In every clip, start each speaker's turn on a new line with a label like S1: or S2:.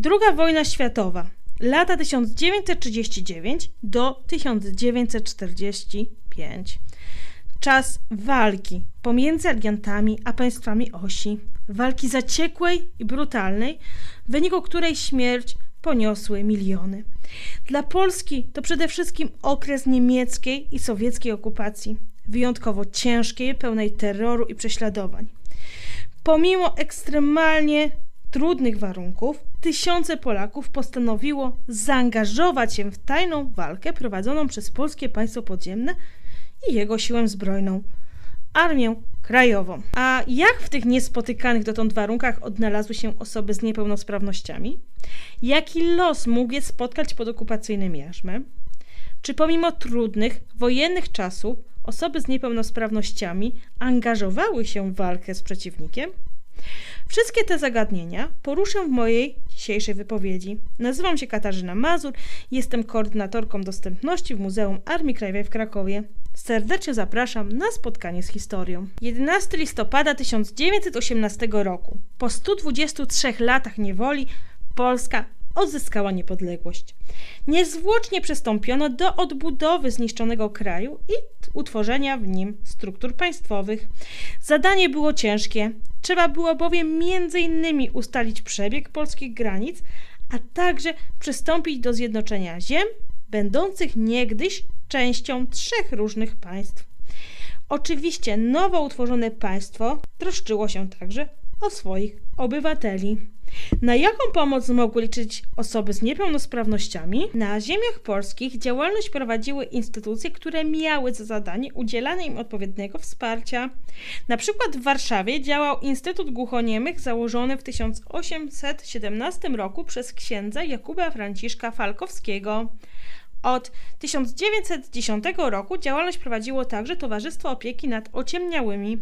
S1: Druga wojna światowa. Lata 1939 do 1945. Czas walki pomiędzy aliantami a państwami osi. Walki zaciekłej i brutalnej, w wyniku której śmierć poniosły miliony. Dla Polski to przede wszystkim okres niemieckiej i sowieckiej okupacji, wyjątkowo ciężkiej, pełnej terroru i prześladowań. Pomimo ekstremalnie trudnych warunków, tysiące Polaków postanowiło zaangażować się w tajną walkę prowadzoną przez polskie państwo podziemne i jego siłę zbrojną Armię Krajową. A jak w tych niespotykanych dotąd warunkach odnalazły się osoby z niepełnosprawnościami? Jaki los mógł je spotkać pod okupacyjnym jarzmem? Czy pomimo trudnych, wojennych czasów osoby z niepełnosprawnościami angażowały się w walkę z przeciwnikiem? Wszystkie te zagadnienia poruszę w mojej dzisiejszej wypowiedzi. Nazywam się Katarzyna Mazur, jestem koordynatorką dostępności w Muzeum Armii Krajowej w Krakowie. Serdecznie zapraszam na spotkanie z historią. 11 listopada 1918 roku. Po 123 latach niewoli Polska odzyskała niepodległość. Niezwłocznie przystąpiono do odbudowy zniszczonego kraju i utworzenia w nim struktur państwowych. Zadanie było ciężkie. Trzeba było bowiem między innymi ustalić przebieg polskich granic, a także przystąpić do zjednoczenia ziem, będących niegdyś częścią trzech różnych państw. Oczywiście nowo utworzone państwo troszczyło się także o swoich obywateli. Na jaką pomoc mogły liczyć osoby z niepełnosprawnościami? Na ziemiach polskich działalność prowadziły instytucje, które miały za zadanie udzielanie im odpowiedniego wsparcia. Na przykład w Warszawie działał Instytut Głuchoniemych założony w 1817 roku przez księdza Jakuba Franciszka Falkowskiego. Od 1910 roku działalność prowadziło także Towarzystwo Opieki nad Ociemniałymi.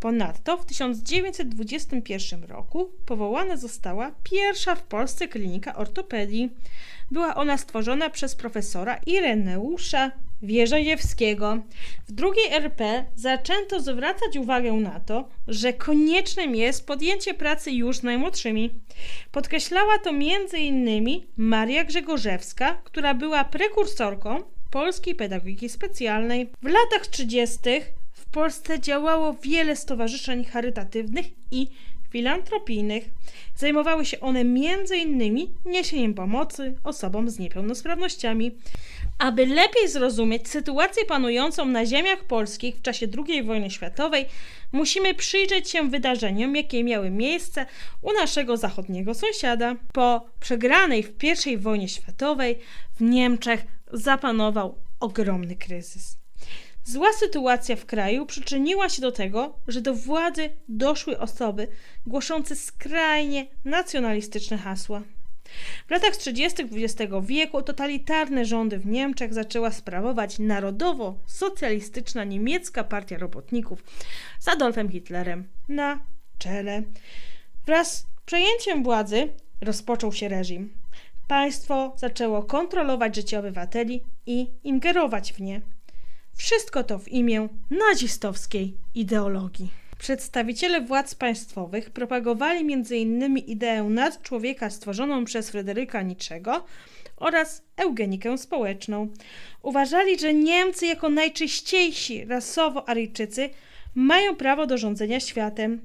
S1: Ponadto w 1921 roku powołana została pierwsza w Polsce klinika ortopedii. Była ona stworzona przez profesora Ireneusza Wierzejewskiego. W drugiej RP zaczęto zwracać uwagę na to, że koniecznym jest podjęcie pracy już z najmłodszymi. Podkreślała to m.in. Maria Grzegorzewska, która była prekursorką polskiej pedagogiki specjalnej. W latach 30. w Polsce działało wiele stowarzyszeń charytatywnych i filantropijnych. Zajmowały się one m.in. niesieniem pomocy osobom z niepełnosprawnościami. Aby lepiej zrozumieć sytuację panującą na ziemiach polskich w czasie II wojny światowej, musimy przyjrzeć się wydarzeniom, jakie miały miejsce u naszego zachodniego sąsiada. Po przegranej w I wojnie światowej w Niemczech zapanował ogromny kryzys. Zła sytuacja w kraju przyczyniła się do tego, że do władzy doszły osoby głoszące skrajnie nacjonalistyczne hasła. W latach 30. XX wieku totalitarne rządy w Niemczech zaczęła sprawować narodowo-socjalistyczna niemiecka partia robotników z Adolfem Hitlerem na czele. Wraz z przejęciem władzy rozpoczął się reżim. Państwo zaczęło kontrolować życie obywateli i ingerować w nie. Wszystko to w imię nazistowskiej ideologii. Przedstawiciele władz państwowych propagowali m.in. ideę nadczłowieka stworzoną przez Fryderyka Niczego oraz eugenikę społeczną. Uważali, że Niemcy jako najczyściejsi rasowo Aryjczycy mają prawo do rządzenia światem.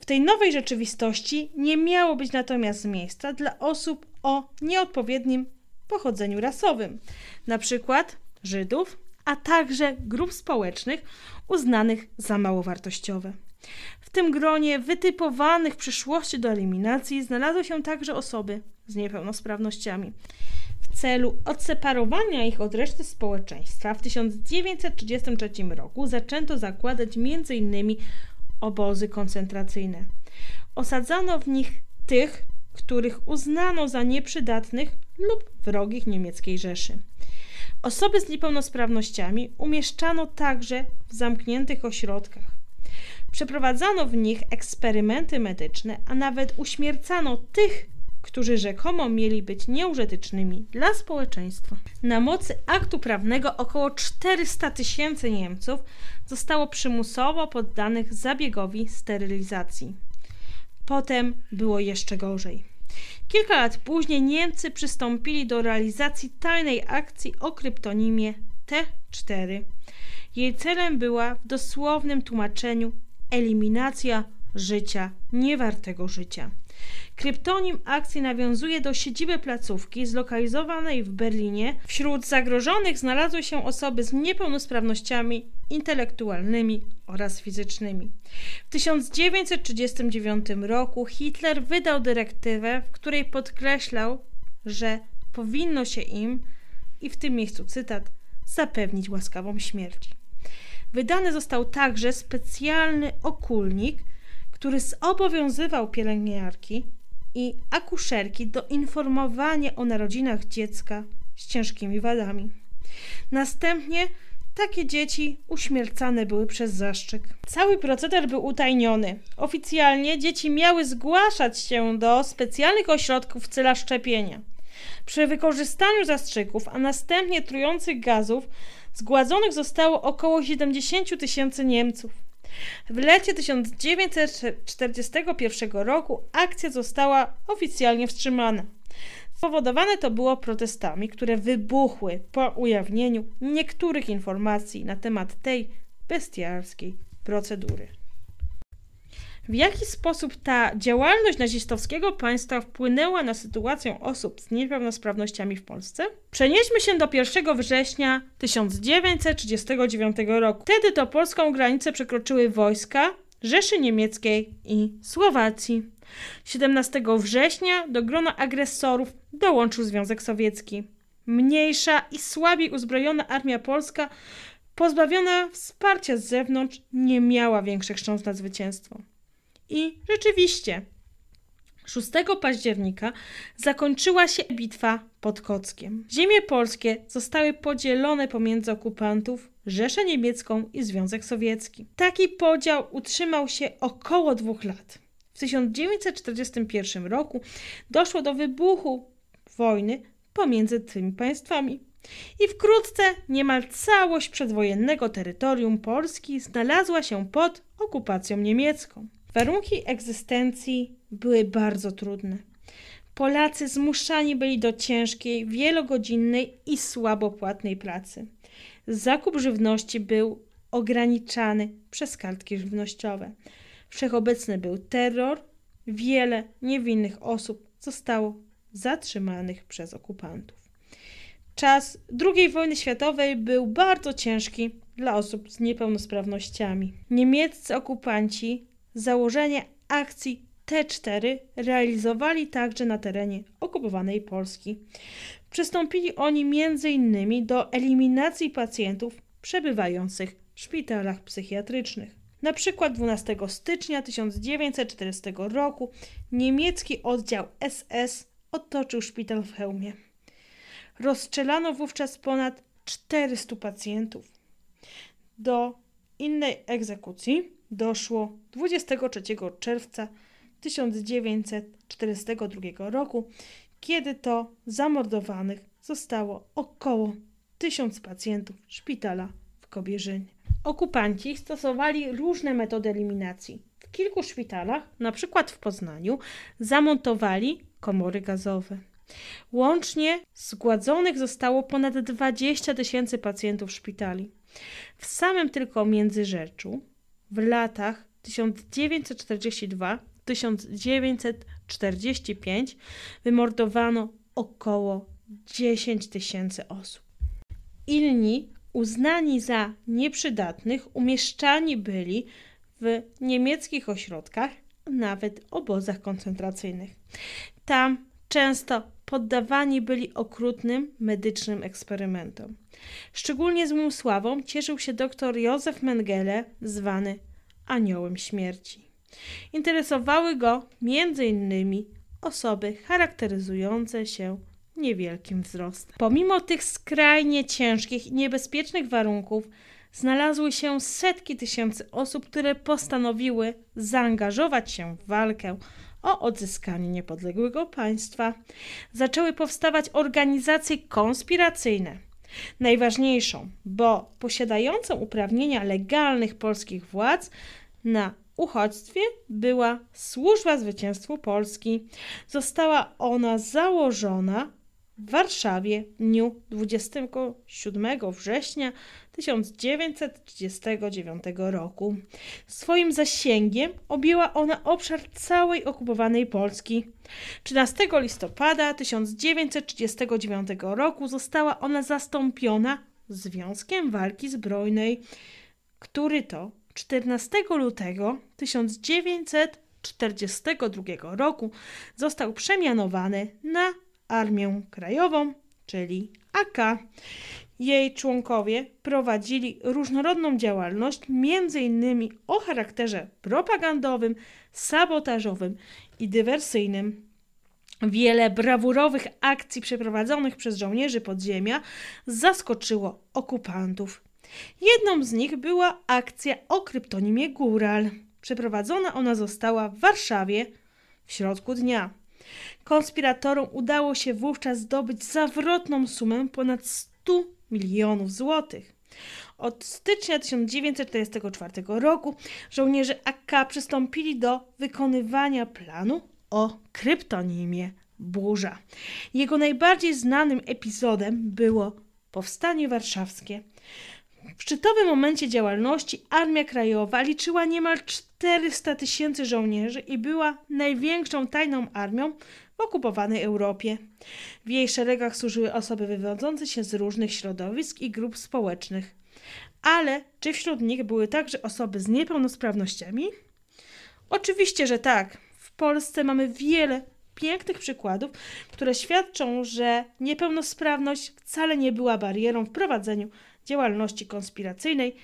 S1: W tej nowej rzeczywistości nie miało być natomiast miejsca dla osób o nieodpowiednim pochodzeniu rasowym, na przykład Żydów, a także grup społecznych uznanych za mało wartościowe. W tym gronie wytypowanych w przyszłości do eliminacji znalazły się także osoby z niepełnosprawnościami. W celu odseparowania ich od reszty społeczeństwa w 1933 roku zaczęto zakładać m.in. obozy koncentracyjne. Osadzano w nich tych, których uznano za nieprzydatnych lub wrogich niemieckiej Rzeszy. Osoby z niepełnosprawnościami umieszczano także w zamkniętych ośrodkach. Przeprowadzano w nich eksperymenty medyczne, a nawet uśmiercano tych, którzy rzekomo mieli być nieużytecznymi dla społeczeństwa. Na mocy aktu prawnego około 400 tysięcy Niemców zostało przymusowo poddanych zabiegowi sterylizacji. Potem było jeszcze gorzej. Kilka lat później Niemcy przystąpili do realizacji tajnej akcji o kryptonimie T4. Jej celem była w dosłownym tłumaczeniu eliminacja życia niewartego życia. Kryptonim akcji nawiązuje do siedziby placówki zlokalizowanej w Berlinie. Wśród zagrożonych znalazły się osoby z niepełnosprawnościami intelektualnymi oraz fizycznymi. W 1939 roku Hitler wydał dyrektywę, w której podkreślał, że powinno się im, i w tym miejscu cytat, zapewnić łaskawą śmierć. Wydany został także specjalny okulnik, który zobowiązywał pielęgniarki i akuszerki do informowania o narodzinach dziecka z ciężkimi wadami. Następnie takie dzieci uśmiercane były przez zaszczyk. Cały proceder był utajniony. Oficjalnie dzieci miały zgłaszać się do specjalnych ośrodków w celu szczepienia. Przy wykorzystaniu zastrzyków, a następnie trujących gazów, zgładzonych zostało około 70 tysięcy Niemców. W lecie 1941 roku akcja została oficjalnie wstrzymana. Spowodowane to było protestami, które wybuchły po ujawnieniu niektórych informacji na temat tej bestialskiej procedury. W jaki sposób ta działalność nazistowskiego państwa wpłynęła na sytuację osób z niepełnosprawnościami w Polsce? Przenieśmy się do 1 września 1939 roku. Wtedy to polską granicę przekroczyły wojska Rzeszy Niemieckiej i Słowacji. 17 września do grona agresorów dołączył Związek Sowiecki. Mniejsza i słabiej uzbrojona armia polska, pozbawiona wsparcia z zewnątrz, nie miała większych szans na zwycięstwo. I rzeczywiście, 6 października zakończyła się bitwa pod Kockiem. Ziemie polskie zostały podzielone pomiędzy okupantów, Rzeszę Niemiecką i Związek Sowiecki. Taki podział utrzymał się około dwóch lat. W 1941 roku doszło do wybuchu wojny pomiędzy tymi państwami. I wkrótce niemal całość przedwojennego terytorium Polski znalazła się pod okupacją niemiecką. Warunki egzystencji były bardzo trudne. Polacy zmuszani byli do ciężkiej, wielogodzinnej i słabo płatnej pracy. Zakup żywności był ograniczany przez kartki żywnościowe. Wszechobecny był terror, wiele niewinnych osób zostało zatrzymanych przez okupantów. Czas II wojny światowej był bardzo ciężki dla osób z niepełnosprawnościami. Niemieccy okupanci założenie akcji T4 realizowali także na terenie okupowanej Polski. Przystąpili oni m.in. do eliminacji pacjentów przebywających w szpitalach psychiatrycznych. Na przykład 12 stycznia 1940 roku niemiecki oddział SS otoczył szpital w Chełmie. Rozstrzelano wówczas ponad 400 pacjentów. Do innej egzekucji doszło 23 czerwca 1942 roku, kiedy to zamordowanych zostało około 1000 pacjentów szpitala w Kobierzynie. Okupanci stosowali różne metody eliminacji. W kilku szpitalach, na przykład w Poznaniu, zamontowali komory gazowe. Łącznie zgładzonych zostało ponad 20 tysięcy pacjentów szpitali. W samym tylko Międzyrzeczu w latach 1942-1945 wymordowano około 10 tysięcy osób. Inni, uznani za nieprzydatnych, umieszczani byli w niemieckich ośrodkach, nawet obozach koncentracyjnych. Tam często poddawani byli okrutnym medycznym eksperymentom. Szczególnie złą sławą cieszył się dr Józef Mengele, zwany Aniołem Śmierci. Interesowały go m.in. osoby charakteryzujące się niewielkim wzrostem. Pomimo tych skrajnie ciężkich i niebezpiecznych warunków, znalazły się setki tysięcy osób, które postanowiły zaangażować się w walkę o odzyskanie niepodległego państwa. Zaczęły powstawać organizacje konspiracyjne. Najważniejszą, bo posiadającą uprawnienia legalnych polskich władz na uchodźstwie była Służba Zwycięstwu Polski. Została ona założona w Warszawie w dniu 27 września 1939 roku. Swoim zasięgiem objęła ona obszar całej okupowanej Polski. 13 listopada 1939 roku została ona zastąpiona Związkiem Walki Zbrojnej, który to 14 lutego 1942 roku został przemianowany na Armię Krajową, czyli AK. Jej członkowie prowadzili różnorodną działalność, m.in. o charakterze propagandowym, sabotażowym i dywersyjnym. Wiele brawurowych akcji przeprowadzonych przez żołnierzy podziemia zaskoczyło okupantów. Jedną z nich była akcja o kryptonimie Góral. Przeprowadzona ona została w Warszawie w środku dnia. Konspiratorom udało się wówczas zdobyć zawrotną sumę ponad 100 milionów złotych. Od stycznia 1944 roku żołnierze AK przystąpili do wykonywania planu o kryptonimie Burza. Jego najbardziej znanym epizodem było Powstanie Warszawskie. W szczytowym momencie działalności Armia Krajowa liczyła niemal 400 tysięcy żołnierzy i była największą tajną armią w okupowanej Europie. W jej szeregach służyły osoby wywodzące się z różnych środowisk i grup społecznych. Ale czy wśród nich były także osoby z niepełnosprawnościami? Oczywiście, że tak. W Polsce mamy wiele pięknych przykładów, które świadczą, że niepełnosprawność wcale nie była barierą w prowadzeniu działalności konspiracyjnej,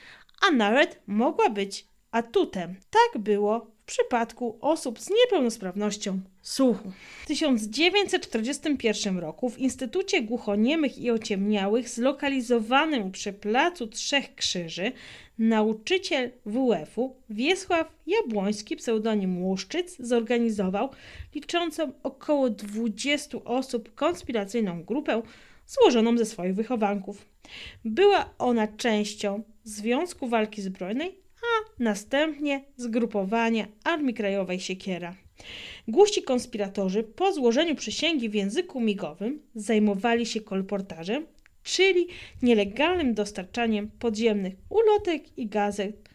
S1: a nawet mogła być atutem. Tak było w przypadku osób z niepełnosprawnością słuchu. W 1941 roku w Instytucie Głuchoniemych i Ociemniałych, zlokalizowanym przy Placu Trzech Krzyży, nauczyciel WF-u Wiesław Jabłoński, pseudonim Łuszczyc, zorganizował liczącą około 20 osób konspiracyjną grupę złożoną ze swoich wychowanków. Była ona częścią Związku Walki Zbrojnej, a następnie zgrupowania Armii Krajowej Siekiera. Głuści konspiratorzy po złożeniu przysięgi w języku migowym zajmowali się kolportażem, czyli nielegalnym dostarczaniem podziemnych ulotek i gazet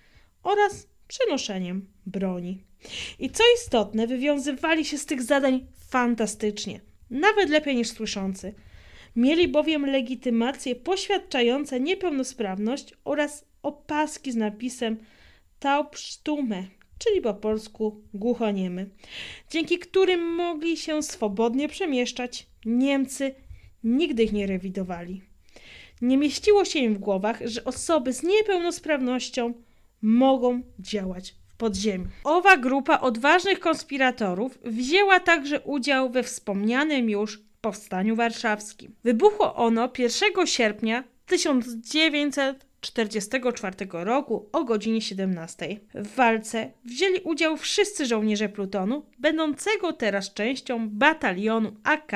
S1: oraz przenoszeniem broni. I co istotne, wywiązywali się z tych zadań fantastycznie, nawet lepiej niż słyszący – Mieli bowiem legitymacje poświadczające niepełnosprawność oraz opaski z napisem Taubstumme, czyli po polsku głuchoniemy, dzięki którym mogli się swobodnie przemieszczać. Niemcy nigdy ich nie rewidowali. Nie mieściło się im w głowach, że osoby z niepełnosprawnością mogą działać w podziemiu. Owa grupa odważnych konspiratorów wzięła także udział we wspomnianym już Powstaniu Warszawskim. Wybuchło ono 1 sierpnia 1944 roku o godzinie 17. W walce wzięli udział wszyscy żołnierze plutonu, będącego teraz częścią batalionu AK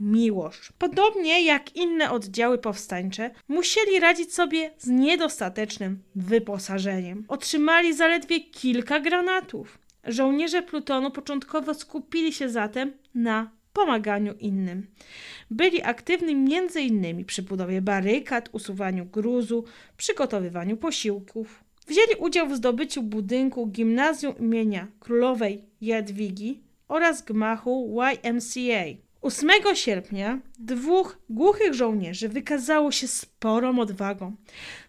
S1: Miłosz. Podobnie jak inne oddziały powstańcze, musieli radzić sobie z niedostatecznym wyposażeniem. Otrzymali zaledwie kilka granatów. Żołnierze plutonu początkowo skupili się zatem na pomaganiu innym. Byli aktywni m.in. przy budowie barykad, usuwaniu gruzu, przygotowywaniu posiłków. Wzięli udział w zdobyciu budynku gimnazjum imienia królowej Jadwigi oraz gmachu YMCA. 8 sierpnia dwóch głuchych żołnierzy wykazało się sporą odwagą.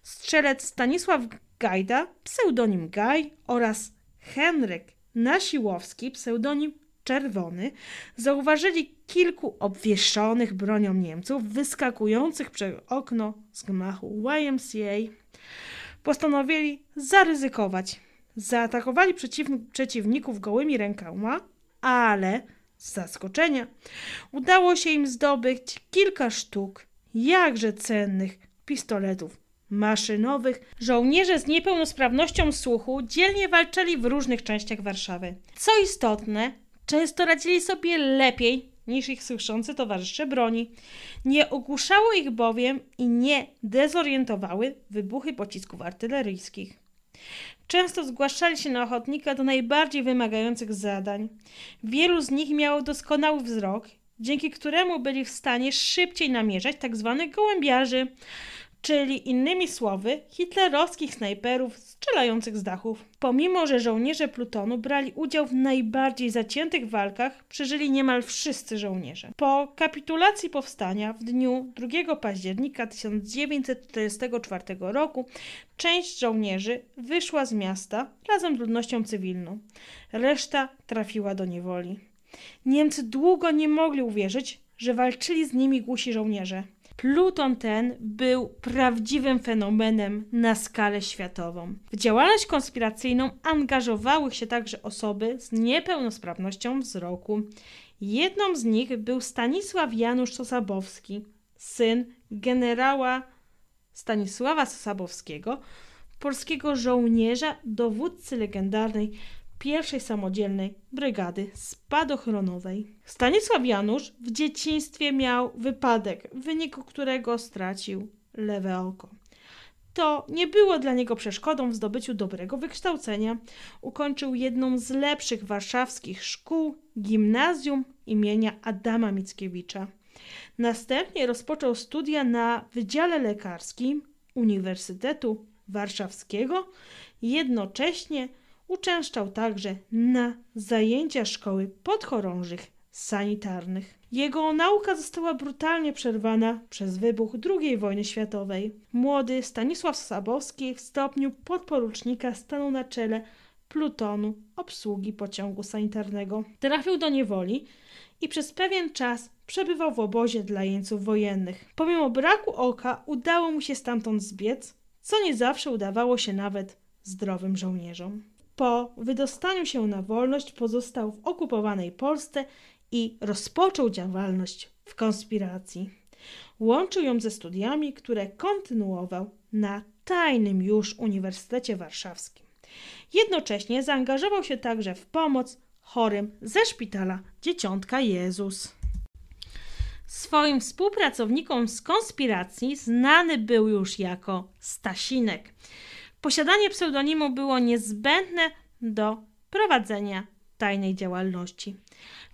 S1: Strzelec Stanisław Gajda, pseudonim Gaj oraz Henryk Nasiłowski, pseudonim czerwony, zauważyli kilku obwieszonych bronią Niemców wyskakujących przez okno z gmachu YMCA. Postanowili zaryzykować. Zaatakowali przeciw przeciwników gołymi rękoma, ale z zaskoczenia udało się im zdobyć kilka sztuk jakże cennych pistoletów maszynowych. Żołnierze z niepełnosprawnością słuchu dzielnie walczyli w różnych częściach Warszawy. Co istotne, często radzili sobie lepiej niż ich słyszący towarzysze broni. Nie ogłuszało ich bowiem i nie dezorientowały wybuchy pocisków artyleryjskich. Często zgłaszali się na ochotnika do najbardziej wymagających zadań. Wielu z nich miało doskonały wzrok, dzięki któremu byli w stanie szybciej namierzać tzw. Tak gołębiarzy, czyli innymi słowy hitlerowskich snajperów strzelających z dachów. Pomimo, że żołnierze plutonu brali udział w najbardziej zaciętych walkach, przeżyli niemal wszyscy żołnierze. Po kapitulacji powstania w dniu 2 października 1944 roku część żołnierzy wyszła z miasta razem z ludnością cywilną. Reszta trafiła do niewoli. Niemcy długo nie mogli uwierzyć, że walczyli z nimi głusi żołnierze. Pluton ten był prawdziwym fenomenem na skalę światową. W działalność konspiracyjną angażowały się także osoby z niepełnosprawnością wzroku. Jedną z nich był Stanisław Janusz Sosabowski, syn generała Stanisława Sosabowskiego, polskiego żołnierza, dowódcy legendarnej pierwszej samodzielnej brygady spadochronowej. Stanisław Janusz w dzieciństwie miał wypadek, w wyniku którego stracił lewe oko. To nie było dla niego przeszkodą w zdobyciu dobrego wykształcenia. Ukończył jedną z lepszych warszawskich szkół, gimnazjum imienia Adama Mickiewicza. Następnie rozpoczął studia na Wydziale Lekarskim Uniwersytetu Warszawskiego, jednocześnie uczęszczał także na zajęcia szkoły podchorążych sanitarnych. Jego nauka została brutalnie przerwana przez wybuch II wojny światowej. Młody Stanisław Sabowski w stopniu podporucznika stanął na czele plutonu obsługi pociągu sanitarnego. Trafił do niewoli i przez pewien czas przebywał w obozie dla jeńców wojennych. Pomimo braku oka udało mu się stamtąd zbiec, co nie zawsze udawało się nawet zdrowym żołnierzom. Po wydostaniu się na wolność pozostał w okupowanej Polsce i rozpoczął działalność w konspiracji. Łączył ją ze studiami, które kontynuował na tajnym już Uniwersytecie Warszawskim. Jednocześnie zaangażował się także w pomoc chorym ze szpitala Dzieciątka Jezus. Swoim współpracownikom z konspiracji znany był już jako Stasinek. Posiadanie pseudonimu było niezbędne do prowadzenia tajnej działalności.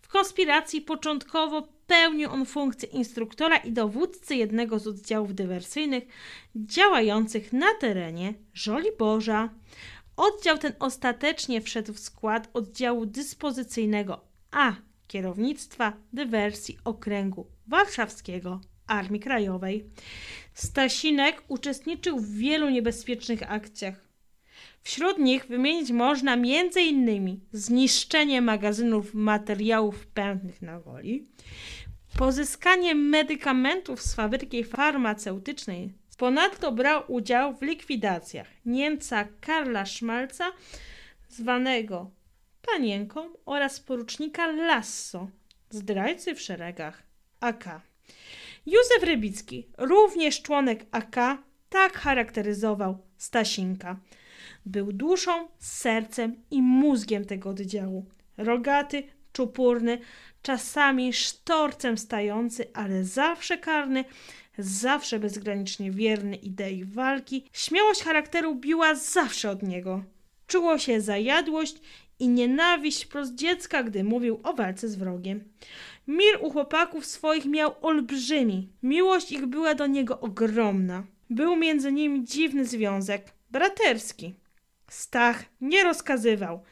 S1: W konspiracji początkowo pełnił on funkcję instruktora i dowódcy jednego z oddziałów dywersyjnych działających na terenie Żoliborza. Oddział ten ostatecznie wszedł w skład oddziału dyspozycyjnego A kierownictwa dywersji okręgu warszawskiego Armii Krajowej. Stasinek uczestniczył w wielu niebezpiecznych akcjach. Wśród nich wymienić można m.in. zniszczenie magazynów materiałów pędnych na woli, pozyskanie medykamentów z fabryki farmaceutycznej. Ponadto brał udział w likwidacjach Niemca Karla Szmalca, zwanego panienką, oraz porucznika Lasso, zdrajcy w szeregach AK. Józef Rybicki, również członek AK, tak charakteryzował Stasinka. Był duszą, sercem i mózgiem tego oddziału. Rogaty, czupurny, czasami sztorcem stający, ale zawsze karny, zawsze bezgranicznie wierny idei walki. Śmiałość charakteru biła zawsze od niego. Czuło się zajadłość i nienawiść wprost dziecka, gdy mówił o walce z wrogiem. Mir u chłopaków swoich miał olbrzymi. Miłość ich była do niego ogromna. Był między nimi dziwny związek, braterski. Stach nie rozkazywał,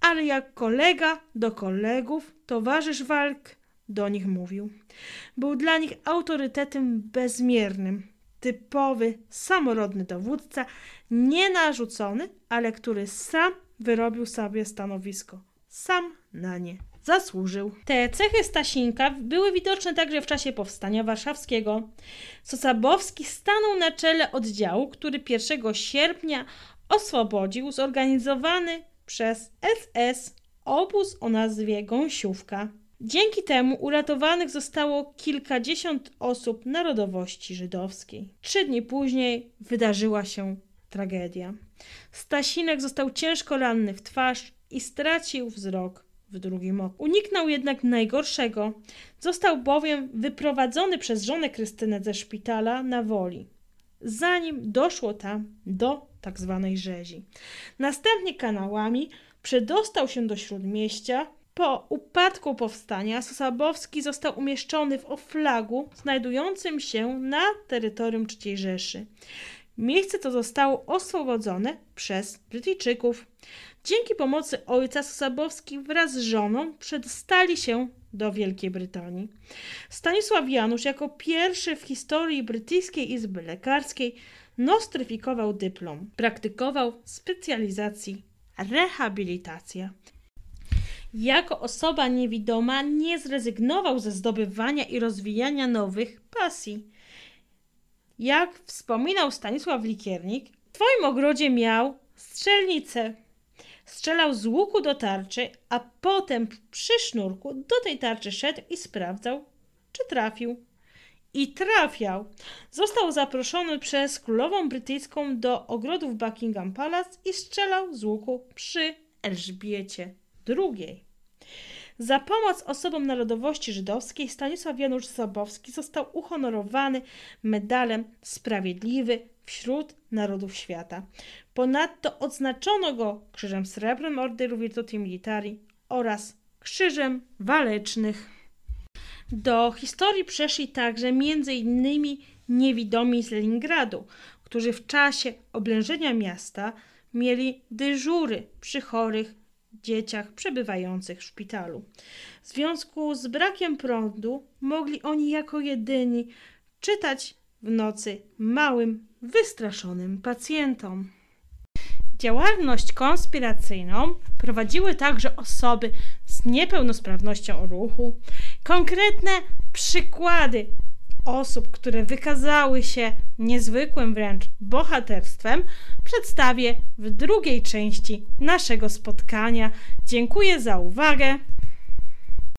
S1: ale jak kolega do kolegów, towarzysz walk do nich mówił. Był dla nich autorytetem bezmiernym. Typowy, samorodny dowódca, nie narzucony, ale który sam wyrobił sobie stanowisko. Sam na nie zasłużył. Te cechy Stasinka były widoczne także w czasie powstania warszawskiego. Sosabowski stanął na czele oddziału, który 1 sierpnia oswobodził zorganizowany przez SS obóz o nazwie Gąsiówka. Dzięki temu uratowanych zostało kilkadziesiąt osób narodowości żydowskiej. Trzy dni później wydarzyła się tragedia. Stasinek został ciężko ranny w twarz i stracił wzrok w drugim oku. Uniknął jednak najgorszego. Został bowiem wyprowadzony przez żonę Krystynę ze szpitala na woli, zanim doszło tam do. Tak rzezi. Następnie kanałami przedostał się do Śródmieścia. Po upadku powstania Sosabowski został umieszczony w Oflagu, znajdującym się na terytorium III Rzeszy. Miejsce to zostało oswobodzone przez Brytyjczyków. Dzięki pomocy ojca Sosabowski wraz z żoną przedostali się do Wielkiej Brytanii. Stanisław Janusz jako pierwszy w historii Brytyjskiej Izby Lekarskiej nostryfikował dyplom. Praktykował specjalizacji rehabilitacja. Jako osoba niewidoma nie zrezygnował ze zdobywania i rozwijania nowych pasji. Jak wspominał Stanisław Likiernik, w twoim ogrodzie miał strzelnicę. Strzelał z łuku do tarczy, a potem przy sznurku do tej tarczy szedł i sprawdzał, czy trafił. I trafiał. Został zaproszony przez królową brytyjską do ogrodów Buckingham Palace i strzelał z łuku przy Elżbiecie II. Za pomoc osobom narodowości żydowskiej Stanisław Janusz Zabowski został uhonorowany medalem Sprawiedliwy wśród narodów świata. Ponadto odznaczono go Krzyżem Srebrnym Orderu Virtuti Militari oraz Krzyżem Walecznych. Do historii przeszli także m.in. niewidomi z Leningradu, którzy w czasie oblężenia miasta mieli dyżury przy chorych dzieciach przebywających w szpitalu. W związku z brakiem prądu mogli oni jako jedyni czytać w nocy małym, wystraszonym pacjentom. Działalność konspiracyjną prowadziły także osoby z niepełnosprawnością ruchu. Konkretne przykłady osób, które wykazały się niezwykłym wręcz bohaterstwem, przedstawię w drugiej części naszego spotkania. Dziękuję za uwagę.